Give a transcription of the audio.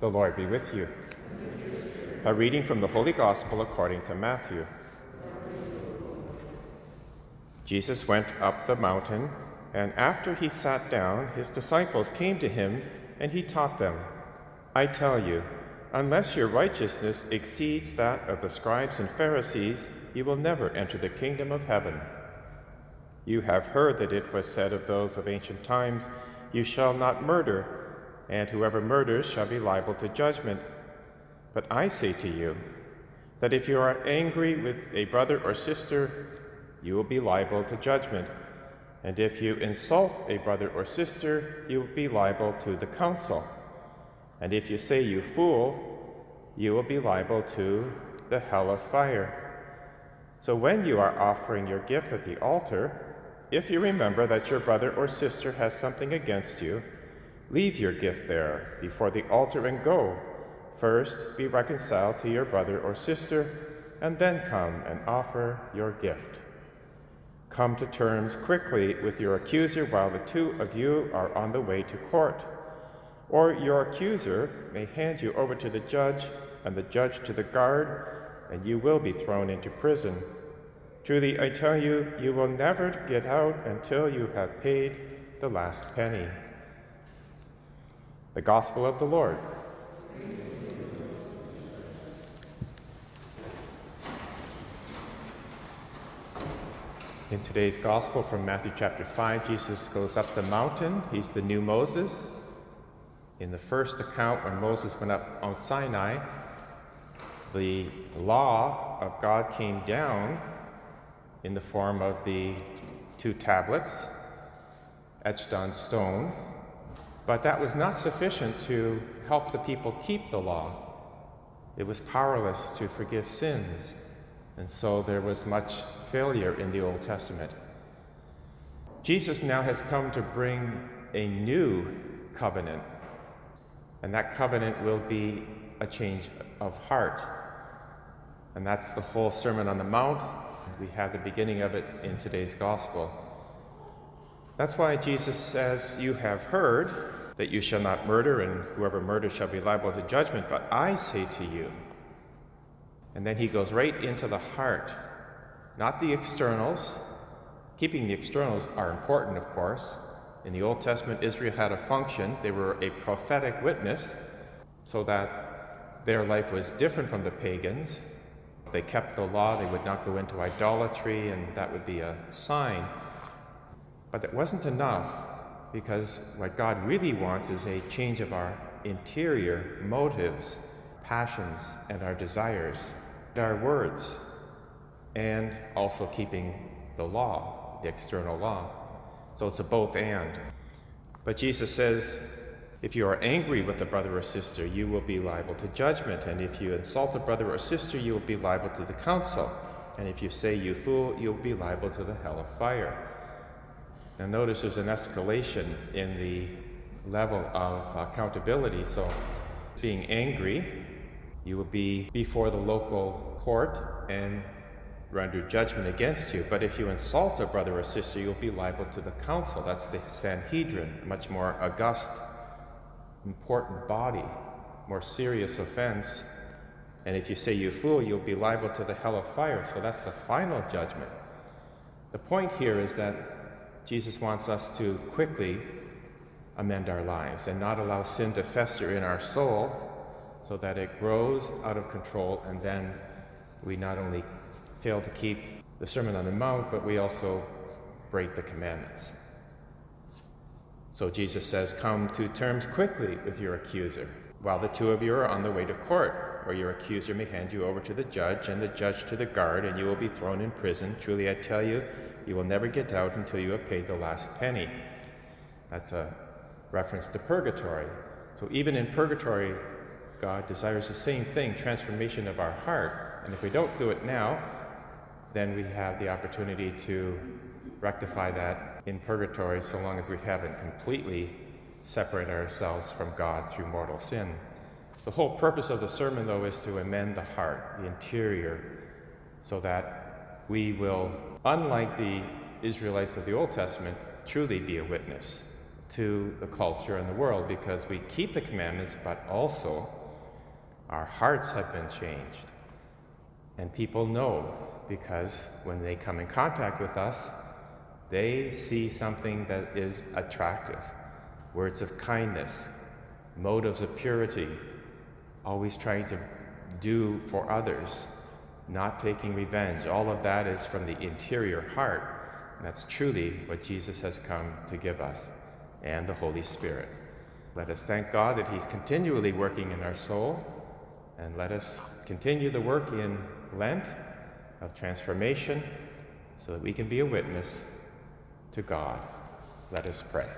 The Lord be with you. A reading from the Holy Gospel according to Matthew. Jesus went up the mountain, and after he sat down, his disciples came to him, and he taught them I tell you, unless your righteousness exceeds that of the scribes and Pharisees, you will never enter the kingdom of heaven. You have heard that it was said of those of ancient times, You shall not murder and whoever murders shall be liable to judgment. But I say to you that if you are angry with a brother or sister, you will be liable to judgment. And if you insult a brother or sister, you will be liable to the council. And if you say, You fool, you will be liable to the hell of fire. So when you are offering your gift at the altar, if you remember that your brother or sister has something against you, Leave your gift there before the altar and go. First, be reconciled to your brother or sister, and then come and offer your gift. Come to terms quickly with your accuser while the two of you are on the way to court. Or your accuser may hand you over to the judge, and the judge to the guard, and you will be thrown into prison. Truly, I tell you, you will never get out until you have paid the last penny. The Gospel of the Lord. In today's Gospel from Matthew chapter 5, Jesus goes up the mountain. He's the new Moses. In the first account, when Moses went up on Sinai, the law of God came down in the form of the two tablets etched on stone but that was not sufficient to help the people keep the law. It was powerless to forgive sins, and so there was much failure in the Old Testament. Jesus now has come to bring a new covenant, and that covenant will be a change of heart. And that's the whole Sermon on the Mount. We have the beginning of it in today's Gospel. That's why Jesus says, You have heard that you shall not murder, and whoever murders shall be liable to judgment. But I say to you, and then he goes right into the heart, not the externals. Keeping the externals are important, of course. In the Old Testament, Israel had a function, they were a prophetic witness, so that their life was different from the pagans. If they kept the law, they would not go into idolatry, and that would be a sign. But it wasn't enough because what God really wants is a change of our interior motives, passions, and our desires, and our words, and also keeping the law, the external law. So it's a both and. But Jesus says, if you are angry with a brother or sister, you will be liable to judgment. And if you insult a brother or sister, you will be liable to the council. And if you say, you fool, you'll be liable to the hell of fire. Now, notice there's an escalation in the level of accountability. So, being angry, you will be before the local court and render judgment against you. But if you insult a brother or sister, you'll be liable to the council. That's the Sanhedrin, much more august, important body, more serious offense. And if you say you fool, you'll be liable to the hell of fire. So that's the final judgment. The point here is that Jesus wants us to quickly amend our lives and not allow sin to fester in our soul so that it grows out of control and then we not only fail to keep the Sermon on the Mount, but we also break the commandments. So Jesus says, Come to terms quickly with your accuser while the two of you are on the way to court, or your accuser may hand you over to the judge, and the judge to the guard, and you will be thrown in prison. Truly I tell you, you will never get out until you have paid the last penny. That's a reference to purgatory. So even in purgatory, God desires the same thing transformation of our heart. And if we don't do it now, then we have the opportunity to rectify that in purgatory so long as we haven't completely separated ourselves from God through mortal sin. The whole purpose of the sermon, though, is to amend the heart, the interior, so that we will unlike the Israelites of the Old Testament, truly be a witness. to the culture and the world because we keep the commandments, but also our hearts have been changed. And people know because when they come in contact with us, they see something that is attractive words of kindness, motives of purity, always trying to do for others, not taking revenge. All of that is from the interior heart. That's truly what Jesus has come to give us and the Holy Spirit. Let us thank God that He's continually working in our soul, and let us continue the work in Lent of transformation so that we can be a witness to God. Let us pray.